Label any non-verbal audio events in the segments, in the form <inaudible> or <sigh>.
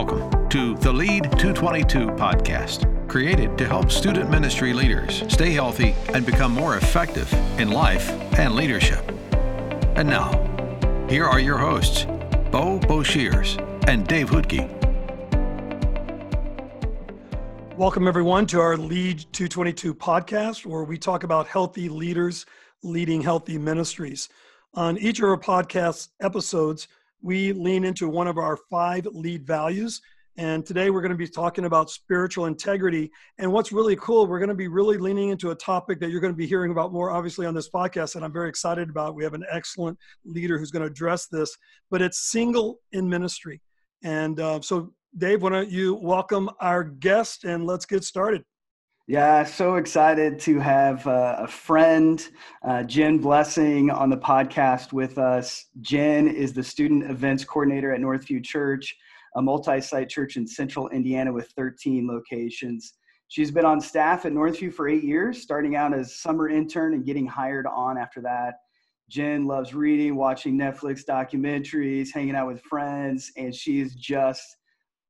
Welcome to the Lead 222 podcast, created to help student ministry leaders stay healthy and become more effective in life and leadership. And now, here are your hosts, Bo Boshers and Dave Hoodke. Welcome, everyone, to our Lead 222 podcast, where we talk about healthy leaders leading healthy ministries. On each of our podcast episodes, we lean into one of our five lead values. And today we're going to be talking about spiritual integrity. And what's really cool, we're going to be really leaning into a topic that you're going to be hearing about more, obviously, on this podcast. And I'm very excited about. We have an excellent leader who's going to address this, but it's single in ministry. And uh, so, Dave, why don't you welcome our guest and let's get started. Yeah, so excited to have uh, a friend, uh, Jen Blessing, on the podcast with us. Jen is the student events coordinator at Northview Church, a multi site church in central Indiana with 13 locations. She's been on staff at Northview for eight years, starting out as summer intern and getting hired on after that. Jen loves reading, watching Netflix documentaries, hanging out with friends, and she is just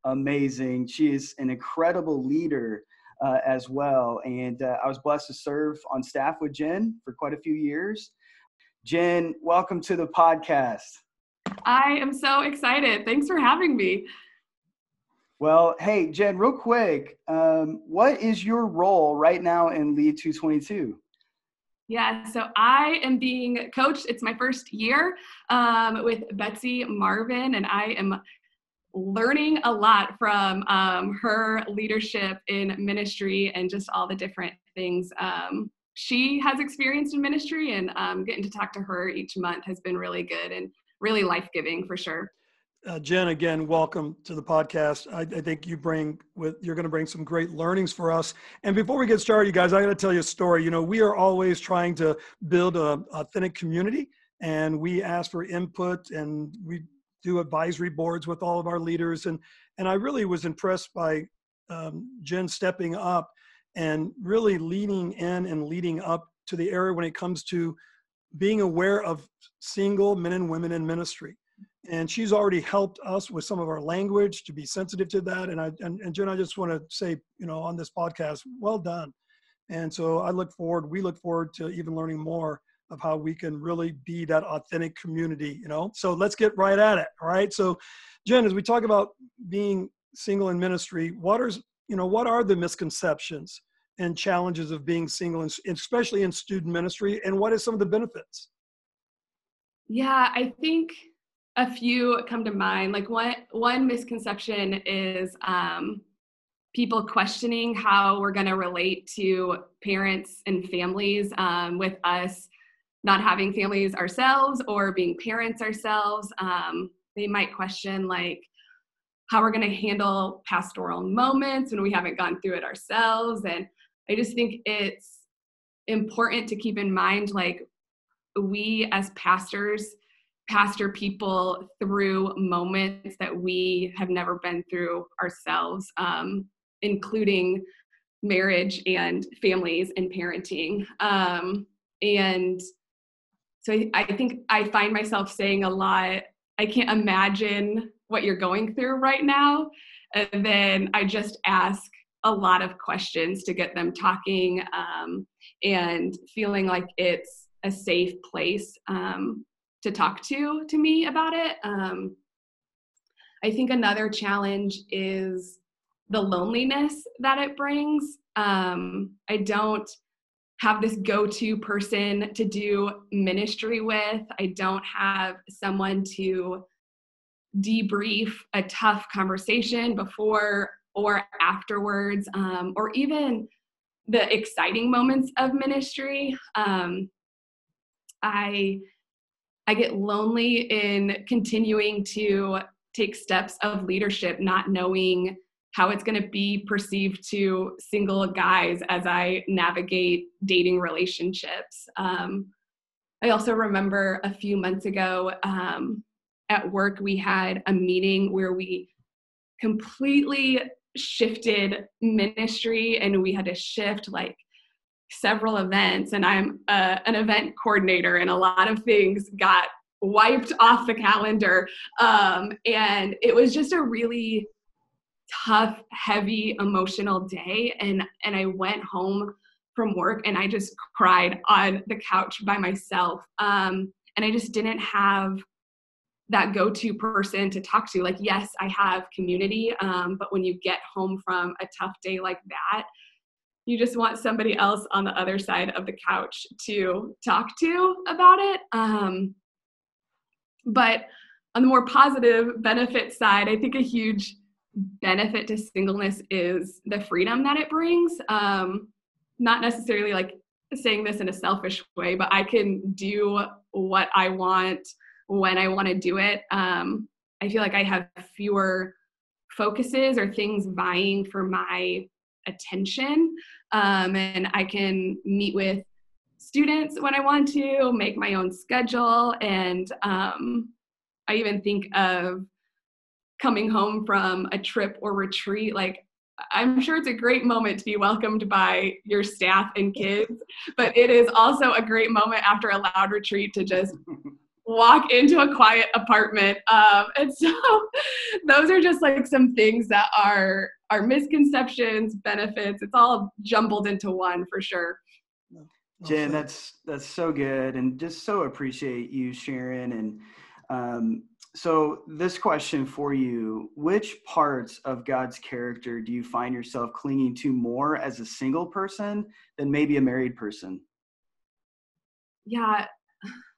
amazing. She is an incredible leader uh, as well. And uh, I was blessed to serve on staff with Jen for quite a few years. Jen, welcome to the podcast. I am so excited. Thanks for having me. Well, hey, Jen, real quick, um, what is your role right now in Lead 222? Yeah, so I am being coached. It's my first year um, with Betsy Marvin, and I am learning a lot from um, her leadership in ministry and just all the different things um, she has experienced in ministry and um, getting to talk to her each month has been really good and really life-giving for sure. Uh, jen again welcome to the podcast. I, I think you bring with you're going to bring some great learnings for us. And before we get started you guys i got to tell you a story. You know we are always trying to build a authentic community and we ask for input and we do advisory boards with all of our leaders, and and I really was impressed by um, Jen stepping up and really leaning in and leading up to the area when it comes to being aware of single men and women in ministry. And she's already helped us with some of our language to be sensitive to that. And I and, and Jen, I just want to say, you know, on this podcast, well done. And so I look forward, we look forward to even learning more of how we can really be that authentic community, you know? So let's get right at it. All right. So, Jen, as we talk about being single in ministry, what are, you know, what are the misconceptions and challenges of being single, especially in student ministry, and what is some of the benefits? Yeah, I think a few come to mind. Like one one misconception is um, people questioning how we're going to relate to parents and families um, with us not having families ourselves or being parents ourselves. Um, they might question like how we're going to handle pastoral moments when we haven't gone through it ourselves. And I just think it's important to keep in mind like we as pastors pastor people through moments that we have never been through ourselves, um, including marriage and families and parenting. Um, and so I, I think I find myself saying a lot, I can't imagine what you're going through right now. And then I just ask a lot of questions to get them talking um, and feeling like it's a safe place um, to talk to to me about it. Um, I think another challenge is the loneliness that it brings. Um, I don't have this go-to person to do ministry with. I don't have someone to debrief a tough conversation before or afterwards, um, or even the exciting moments of ministry. Um, I I get lonely in continuing to take steps of leadership, not knowing how it's going to be perceived to single guys as I navigate dating relationships. Um, I also remember a few months ago um, at work, we had a meeting where we completely shifted ministry and we had to shift like several events. And I'm uh, an event coordinator, and a lot of things got wiped off the calendar. Um, and it was just a really tough, heavy, emotional day, and and I went home from work and I just cried on the couch by myself. Um, and I just didn't have that go-to person to talk to. Like, yes, I have community, um, but when you get home from a tough day like that, you just want somebody else on the other side of the couch to talk to about it. Um, but on the more positive benefit side, I think a huge benefit to singleness is the freedom that it brings. Um, not necessarily like saying this in a selfish way, but I can do what I want when I want to do it. Um, I feel like I have fewer focuses or things vying for my attention um, and I can meet with students when I want to, make my own schedule, and um, I even think of coming home from a trip or retreat. Like, I'm sure it's a great moment to be welcomed by your staff and kids, but it is also a great moment after a loud retreat to just walk into a quiet apartment. Um, and so <laughs> those are just like some things that are are misconceptions, benefits. It's all jumbled into one for sure. Jen, that's that's so good, and just so appreciate you sharing. And um, so, this question for you: Which parts of God's character do you find yourself clinging to more as a single person than maybe a married person? Yeah,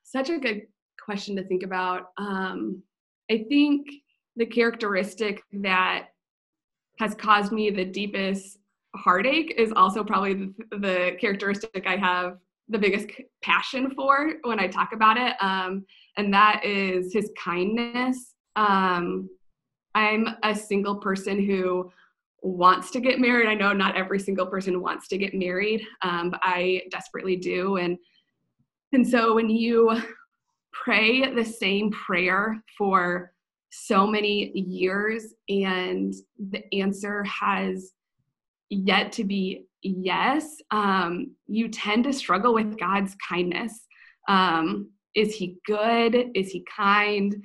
such a good question to think about. Um, I think the characteristic that has caused me the deepest heartache is also probably the, the characteristic I have the biggest passion for when I talk about it. Um, and that is his kindness. Um, I'm a single person who wants to get married. I know not every single person wants to get married, um, but I desperately do. And and so when you pray the same prayer for so many years and the answer has yet to be yes, um, you tend to struggle with God's kindness. Um, is he good? Is he kind?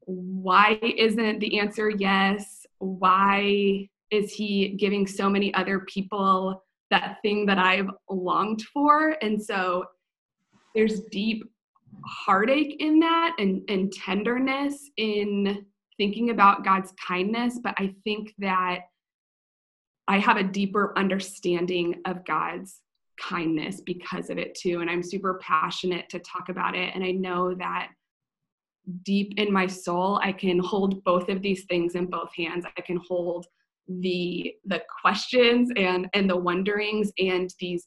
Why isn't the answer yes? Why is he giving so many other people that thing that I've longed for? And so there's deep heartache in that and, and tenderness in thinking about God's kindness, but I think that I have a deeper understanding of God's kindness because of it too. And I'm super passionate to talk about it. And I know that deep in my soul, I can hold both of these things in both hands. I can hold the the questions and and the wonderings and these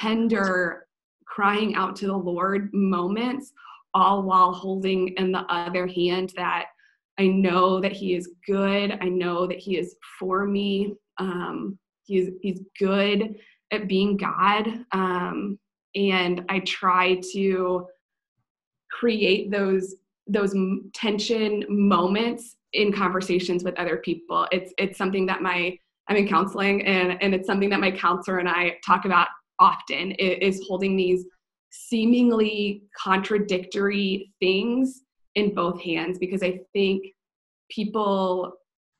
tender crying out to the Lord moments, all while holding in the other hand that I know that He is good. I know that He is for me. Um, he's He's good at being God, um, and I try to create those those tension moments in conversations with other people. It's it's something that my I'm in counseling and and it's something that my counselor and I talk about often is holding these seemingly contradictory things in both hands because I think people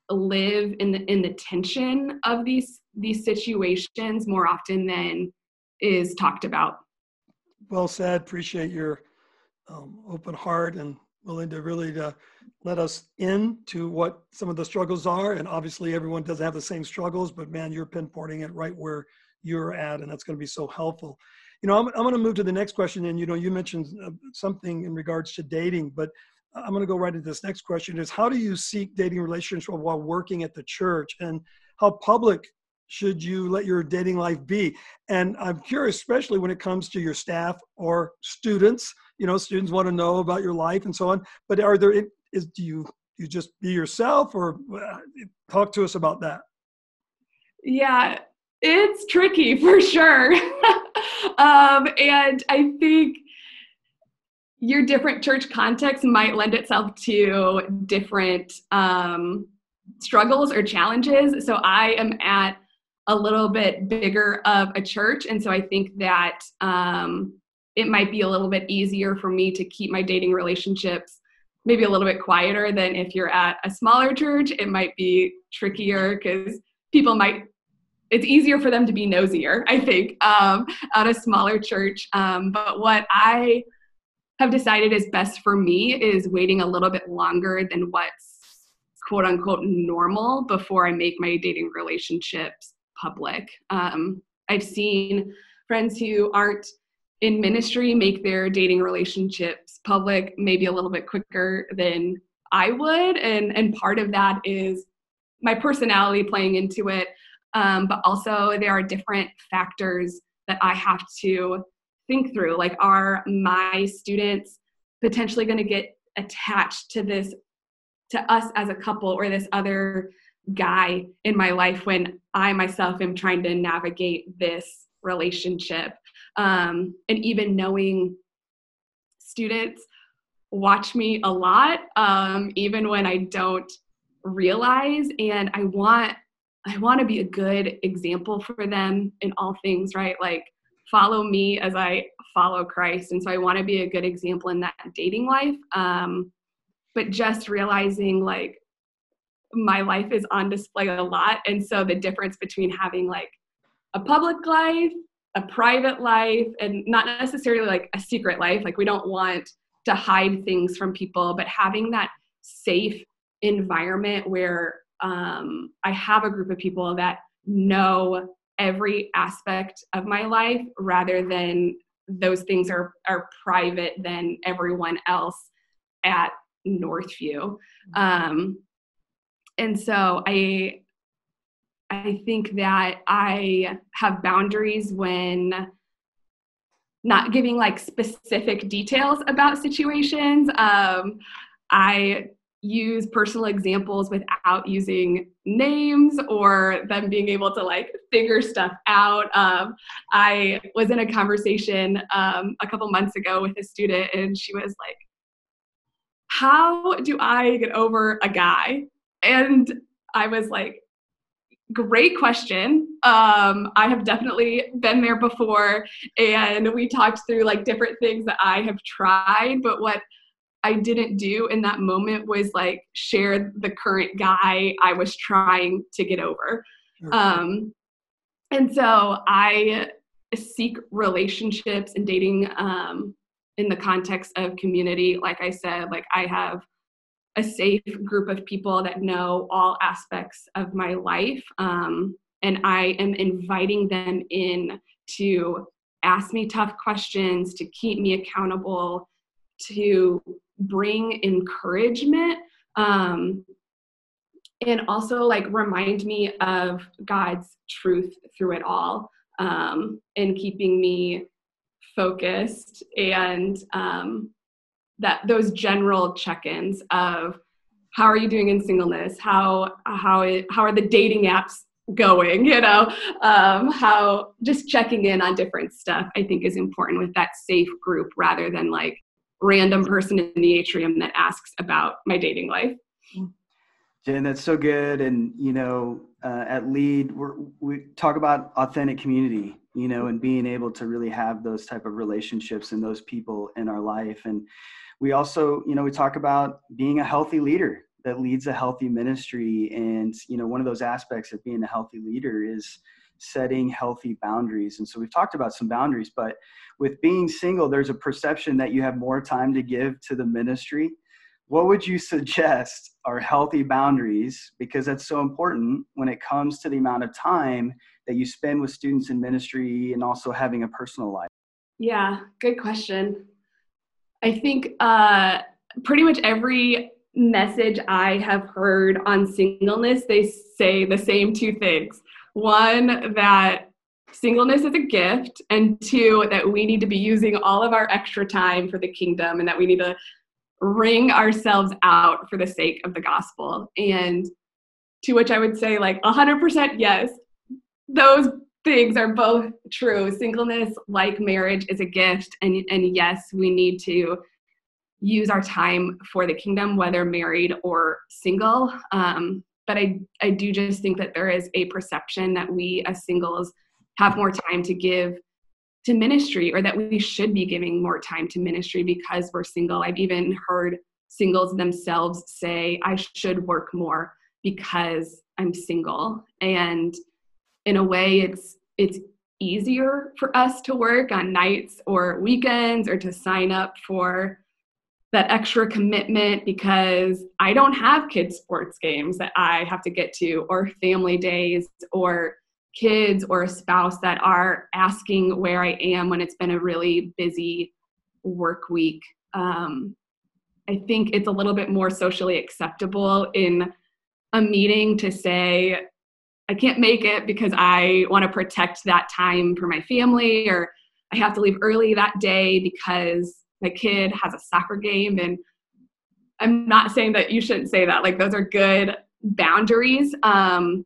live in the in the tension of these these situations more often than is talked about. Well said. Appreciate your um, open heart and willing to really to let us in to what some of the struggles are. And obviously, everyone doesn't have the same struggles, but man, you're pinpointing it right where you're at, and that's going to be so helpful. You know, I'm, I'm going to move to the next question. And, you know, you mentioned uh, something in regards to dating, but I'm going to go right into this next question is how do you seek dating relationships while working at the church and how public should you let your dating life be? And I'm curious, especially when it comes to your staff or students, you know, students want to know about your life and so on, but are there, is, do you, you just be yourself or uh, talk to us about that? Yeah, it's tricky for sure. <laughs> um, and I think your different church context might lend itself to different um, struggles or challenges. So I am at a little bit bigger of a church. And so I think that um, it might be a little bit easier for me to keep my dating relationships maybe a little bit quieter than if you're at a smaller church. It might be trickier because people might it's easier for them to be nosier, I think, um, at a smaller church. Um, but what I have decided is best for me is waiting a little bit longer than what's quote unquote normal before I make my dating relationships public. Um, I've seen friends who aren't in ministry make their dating relationships public maybe a little bit quicker than I would. And, and part of that is my personality playing into it. Um, but also, there are different factors that I have to think through. Like, are my students potentially going to get attached to this, to us as a couple, or this other guy in my life when I myself am trying to navigate this relationship? Um, and even knowing students watch me a lot, um, even when I don't realize. And I want I want to be a good example for them in all things, right? Like follow me as I follow Christ. And so I want to be a good example in that dating life. Um, but just realizing like my life is on display a lot. And so the difference between having like a public life, a private life, and not necessarily like a secret life, like we don't want to hide things from people, but having that safe environment where um, I have a group of people that know every aspect of my life rather than those things are, are private than everyone else at Northview. Um, and so I I think that I have boundaries when not giving like specific details about situations. Um, I use personal examples without using names or them being able to like figure stuff out. Um, I was in a conversation um, a couple months ago with a student, and she was like, How do I get over a guy? And I was like, Great question. Um, I have definitely been there before, and we talked through like different things that I have tried, but what I didn't do in that moment was like share the current guy I was trying to get over. Okay. Um, and so I seek relationships and dating um, in the context of community. Like I said, like I have a safe group of people that know all aspects of my life. Um, and I am inviting them in to ask me tough questions, to keep me accountable, to bring encouragement um, and also like remind me of God's truth through it all um, and keeping me focused and um, that those general check-ins of how are you doing in singleness? How how it, how are the dating apps going? <laughs> you know? Um, how just checking in on different stuff i think is important with that safe group rather than like random person in the atrium that asks about my dating life. Jen, that's so good. And, you know, uh, at LEAD, we talk about authentic community, you know, and being able to really have those type of relationships and those people in our life. And we also, you know, we talk about being a healthy leader that leads a healthy ministry. And, you know, one of those aspects of being a healthy leader is setting healthy boundaries. And so we've talked about some boundaries, but with being single, there's a perception that you have more time to give to the ministry. What would you <laughs> suggest are healthy boundaries? Because that's so important when it comes to the amount of time that you spend with students in ministry and also having a personal life. Yeah, good question. I think uh, pretty much every message I have heard on singleness, they say the same two things one, that singleness is a gift, and two, that we need to be using all of our extra time for the kingdom and that we need to wring ourselves out for the sake of the gospel. And to which I would say, like, 100% yes, those things are both true. Singleness, like marriage, is a gift. And, and yes, we need to use our time for the kingdom, whether married or single. Um, but I, I do just think that there is a perception that we as singles have more time to give to ministry or that we should be giving more time to ministry because we're single. I've even heard singles themselves say I should work more because I'm single. And in a way it's it's easier for us to work on nights or weekends or to sign up for that extra commitment because I don't have kids sports games that I have to get to or family days or kids or a spouse that are asking where I am when it's been a really busy work week. Um, I think it's a little bit more socially acceptable in a meeting to say, I can't make it because I want to protect that time for my family, or I have to leave early that day because my kid has a soccer game. And I'm not saying that you shouldn't say that. Like, those are good boundaries um,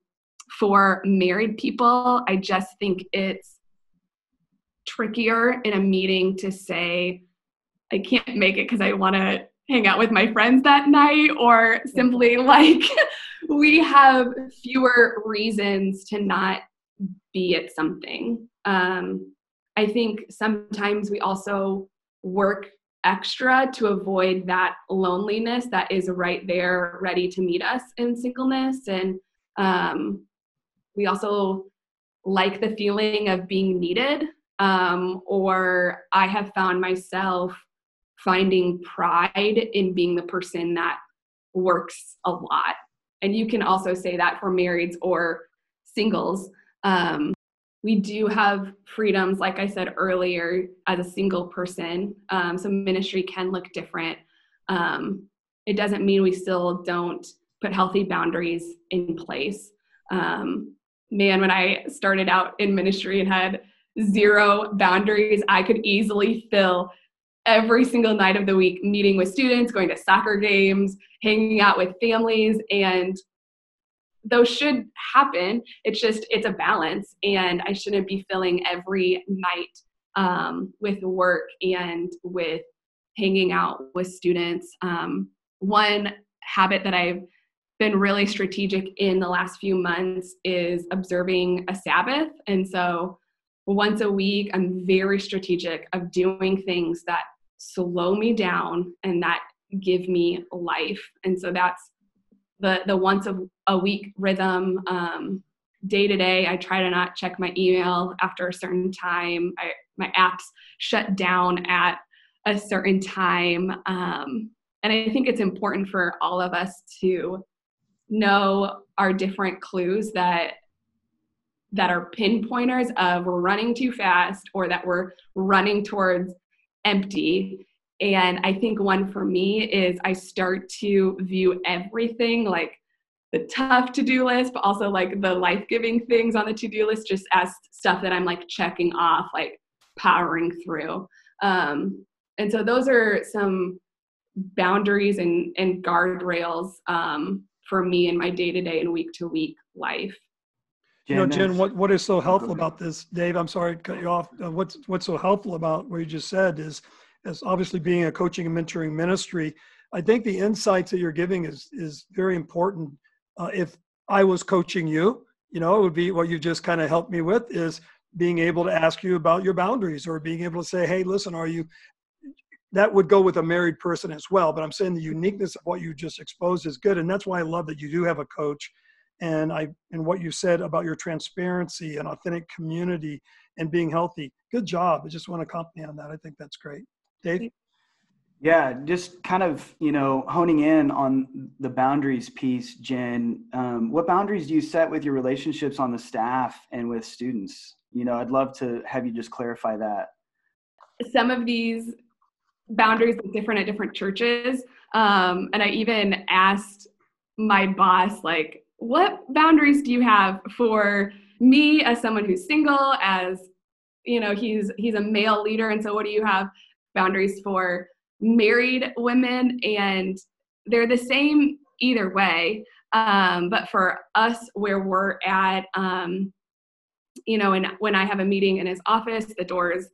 for married people. I just think it's trickier in a meeting to say, I can't make it because I want to hang out with my friends that night, or simply <laughs> like we have fewer reasons to not be at something. Um, I think sometimes we also work extra to avoid that loneliness that is right there ready to meet us in singleness. And um, we also like the feeling of being needed. Um, or I have found myself finding pride in being the person that works a lot. And you can also say that for marrieds or singles. Um, we do have freedoms, like I said earlier, as a single person. Um, so ministry can look different. Um, it doesn't mean we still don't put healthy boundaries in place. Um, man, when I started out in ministry and had zero boundaries, I could easily fill every single night of the week meeting with students, going to soccer games, hanging out with families, and those should happen. It's just it's a balance, and I shouldn't be filling every night um, with work and with hanging out with students. Um, one habit that I've been really strategic in the last few months is observing a Sabbath, and so once a week i'm very strategic of doing things that slow me down and that give me life and so that's the the once a, a week rhythm um, day to day. I try to not check my email after a certain time. I, my apps shut down at a certain time. Um, and i think it's important for all of us to know our different clues that that are pinpointers of we're running too fast or that we're running towards empty and I think one for me is I start to view everything like the tough to do list, but also like the life giving things on the to do list just as stuff that I'm like checking off, like powering through. Um, and so those are some boundaries and, and guardrails um, for me in my day to day and week to week life. You know, Jen, what, what is so helpful about this, Dave? I'm sorry to cut you off. Uh, what's what's so helpful about what you just said is as obviously being a coaching and mentoring ministry, I think the insights that you're giving is is very important. Uh, if I was coaching you, you know, it would be what you just kind of helped me with is being able to ask you about your boundaries or being able to say, hey, listen, are you that would go with a married person as well. But I'm saying the uniqueness of what you just exposed is good. And that's why I love that you do have a coach. And I and what you said about your transparency and authentic community and being healthy. Good job. I just want to compliment on that. I think that's great. Dave? Yeah, just kind of, you know, honing in on the boundaries piece, Jen. Um, what boundaries do you set with your relationships on the staff and with students? You know, I'd love to have you just clarify that. Some of these boundaries are different at different churches. Um, and I even asked my boss, like, what boundaries do you have for me as someone who's single, as you know, he's he's a male leader, and so what do you have boundaries for married women and they're the same either way um, but for us where we're at um, you know and when i have a meeting in his office the doors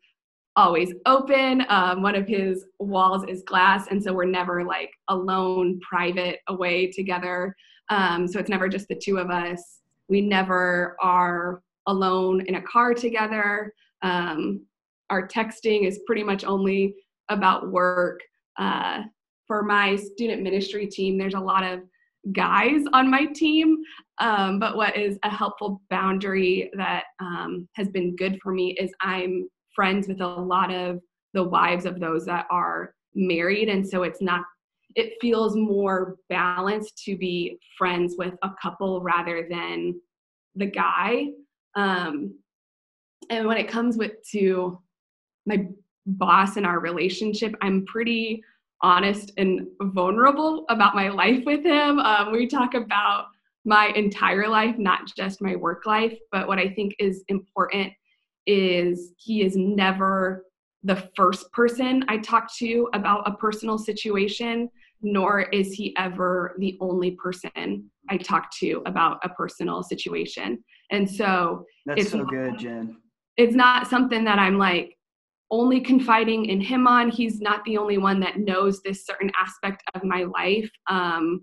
always open um, one of his walls is glass and so we're never like alone private away together. Um, so it's never just the two of us. We never are alone in a car together. Um, our texting is pretty much only about work. Uh, for my student ministry team, there's a lot of guys on my team. Um, but what is a helpful boundary that um, has been good for me is I'm friends with a lot of the wives of those that are married. And so it's not, it feels more balanced to be friends with a couple rather than the guy. Um, and when it comes with to my boss and our relationship, I'm pretty honest and vulnerable about my life with him. Um, we talk about my entire life, not just my work life. But what I think is important is he is never the first person I talk to about a personal situation, nor is he ever the only person I talk to about a personal situation. And so that's so good, Jen. It's not something that I'm like, only confiding in him on. He's not the only one that knows this certain aspect of my life. Um,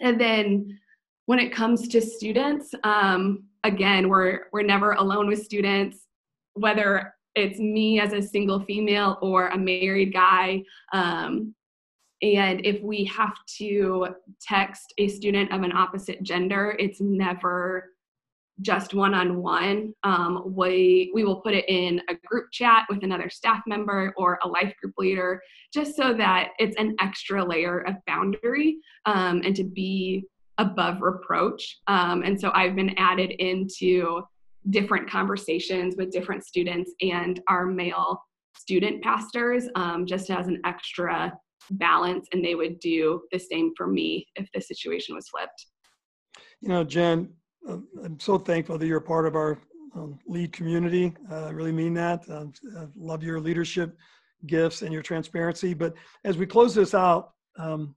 and then when it comes to students, um, again, we're we're never alone with students, whether it's me as a single female or a married guy. Um, and if we have to text a student of an opposite gender, it's never just one-on-one um, we we will put it in a group chat with another staff member or a life group leader just so that it's an extra layer of boundary um, and to be above reproach. Um, and so i've been added into different conversations with different students and our male student pastors um, just as an extra balance and they would do the same for me if the situation was flipped. You know jen um, I'm so thankful that you're a part of our um, lead community. Uh, I really mean that. Um, I love your leadership gifts and your transparency. But as we close this out, um,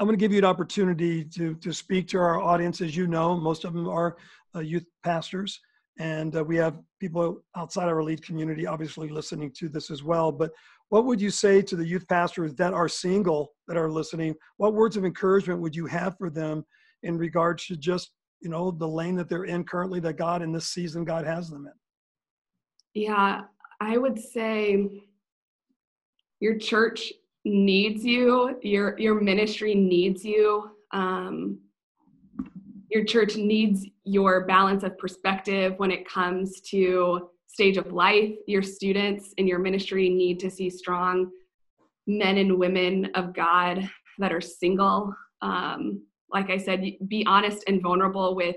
I'm going to give you an opportunity to to speak to our audience. As you know, most of them are uh, youth pastors, and uh, we have people outside our lead community obviously listening to this as well. But what would you say to the youth pastors that are single that are listening? What words of encouragement would you have for them in regards to just you know the lane that they're in currently that god in this season god has them in. Yeah i would say your church needs you your your ministry needs you um, your church needs your balance of perspective when it comes to stage of life. Your students in your ministry need to see strong men and women of god that are single um, like I said, be honest and vulnerable with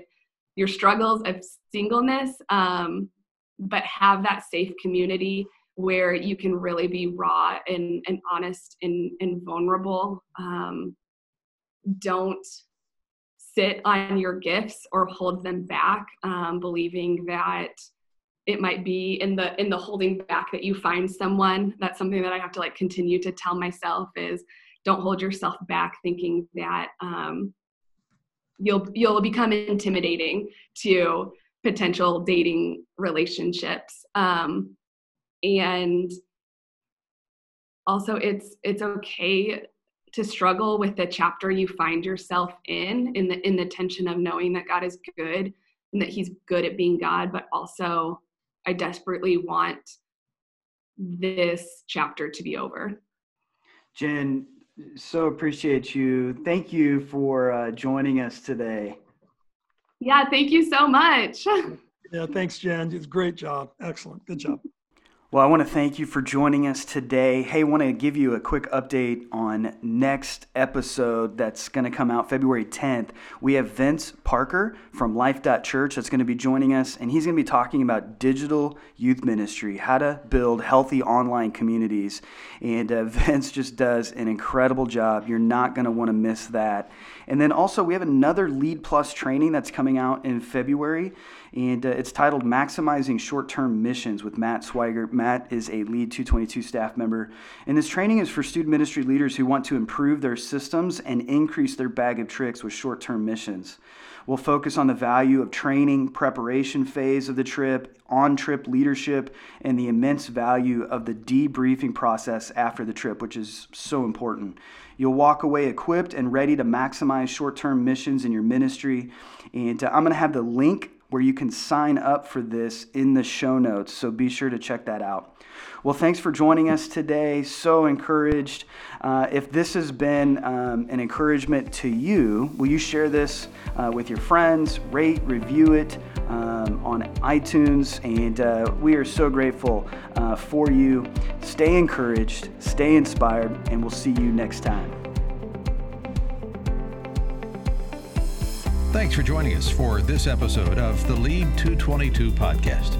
your struggles of singleness, um, but have that safe community where you can really be raw and, and honest and, and vulnerable. Um, don't sit on your gifts or hold them back, um, believing that it might be in the in the holding back that you find someone. That's something that I have to like continue to tell myself is don't hold yourself back thinking that um, you'll you'll become intimidating to potential dating relationships. Um, and also it's it's okay to struggle with the chapter you find yourself in in the in the tension of knowing that god is good and that he's good at being god but also i desperately want this chapter to be over. Jen so appreciate you. Thank you for uh, joining us today. Yeah, thank you so much. <laughs> yeah, thanks, Jen. It's a great job. Excellent. Good job. Well, I want to thank you for joining us today. Hey, I want to give you a quick update on next episode that's going to come out February 10th. We have Vince Parker from Life Church that's going to be joining us, and he's going to be talking about digital youth ministry, how to build healthy online communities. And uh, <laughs> Vince just does an incredible job. You're not going to want to miss that. And then also, we have another Lead Plus training that's coming out in February and uh, it's titled Maximizing Short Term Missions with Matt Swigert. Matt is a Lead 222 staff member, and this training is for student ministry leaders who want to improve their systems and increase their bag of tricks with short term missions. We'll focus on the value of training, preparation phase of the trip, on trip leadership, and the immense value of the debriefing process after the trip, which is so important. You'll walk away equipped and ready to maximize short term missions in your ministry. And uh, I'm going to have the link where you can sign up for this in the show notes. So be sure to check that out. Well, thanks for joining us today. So encouraged. Uh, if this has been um, an encouragement to you, will you share this uh, with your friends? Rate, review it um, on iTunes. And uh, we are so grateful uh, for you. Stay encouraged, stay inspired, and we'll see you next time. Thanks for joining us for this episode of the Lead 222 podcast.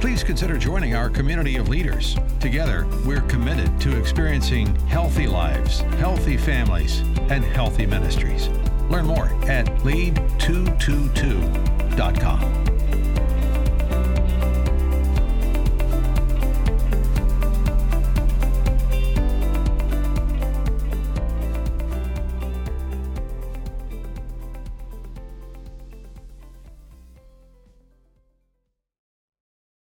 Please consider joining our community of leaders. Together, we're committed to experiencing healthy lives, healthy families, and healthy ministries. Learn more at lead222.com.